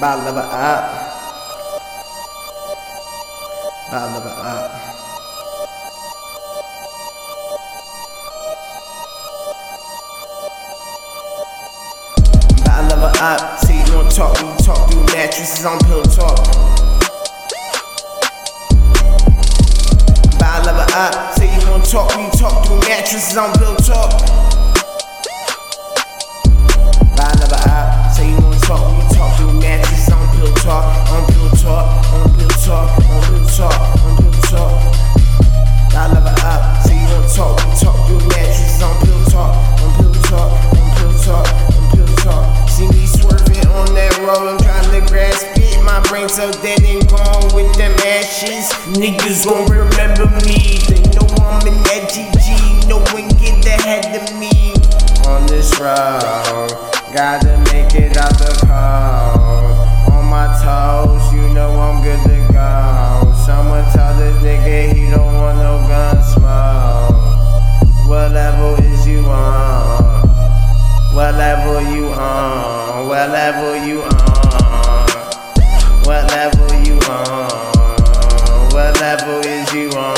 to level up. To level up. To level up. See you don't talk, we talk through mattresses on pillow talk. To level up. See you don't talk, we talk through mattresses on pillow talk. So dead and gone with them ashes. Niggas gon' remember me. They know I'm an edgy G. No one get ahead of me on this road. Gotta make it out the cold. On my toes, you know I'm good to go. Someone tell this nigga he don't want no gun smoke. What level is you on? What level you on? What level you on? What level you on? What level is you on?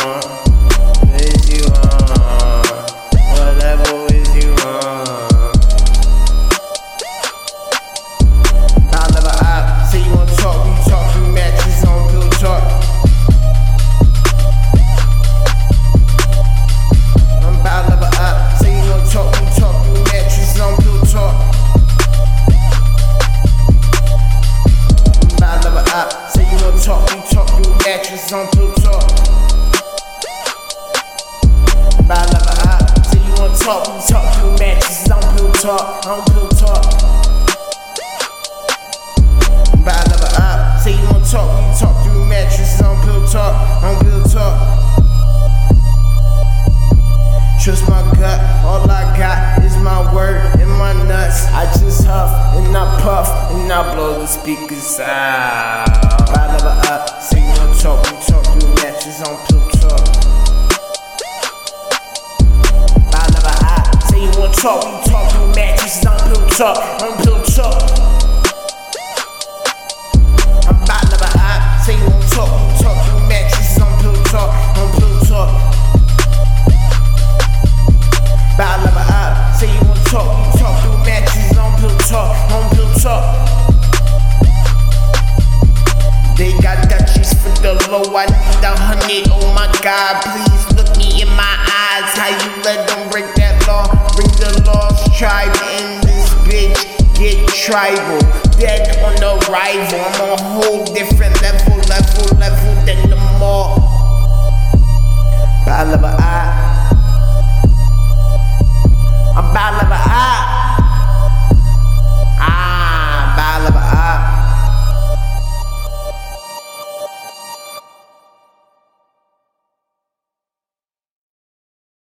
Talk, we talk through matches on pillow talk, on pillow talk. About level up. Say you wanna talk, we talk through mattresses on pillow talk, on pillow talk. Trust my gut, all I got is my word and my nuts. I just huff and I puff and I blow the speakers out. Talk, we talk through mattresses on pillow talk, on pillow talk. I'm level up. Say you talk, you on pillow talk. About to level up. Say you talk, you talk through mattresses on pillow talk, on pillow talk. They got Dutchies for the low. I need a hundred. Oh my God, please tribal, dead on arrival. I'm a whole different level, level.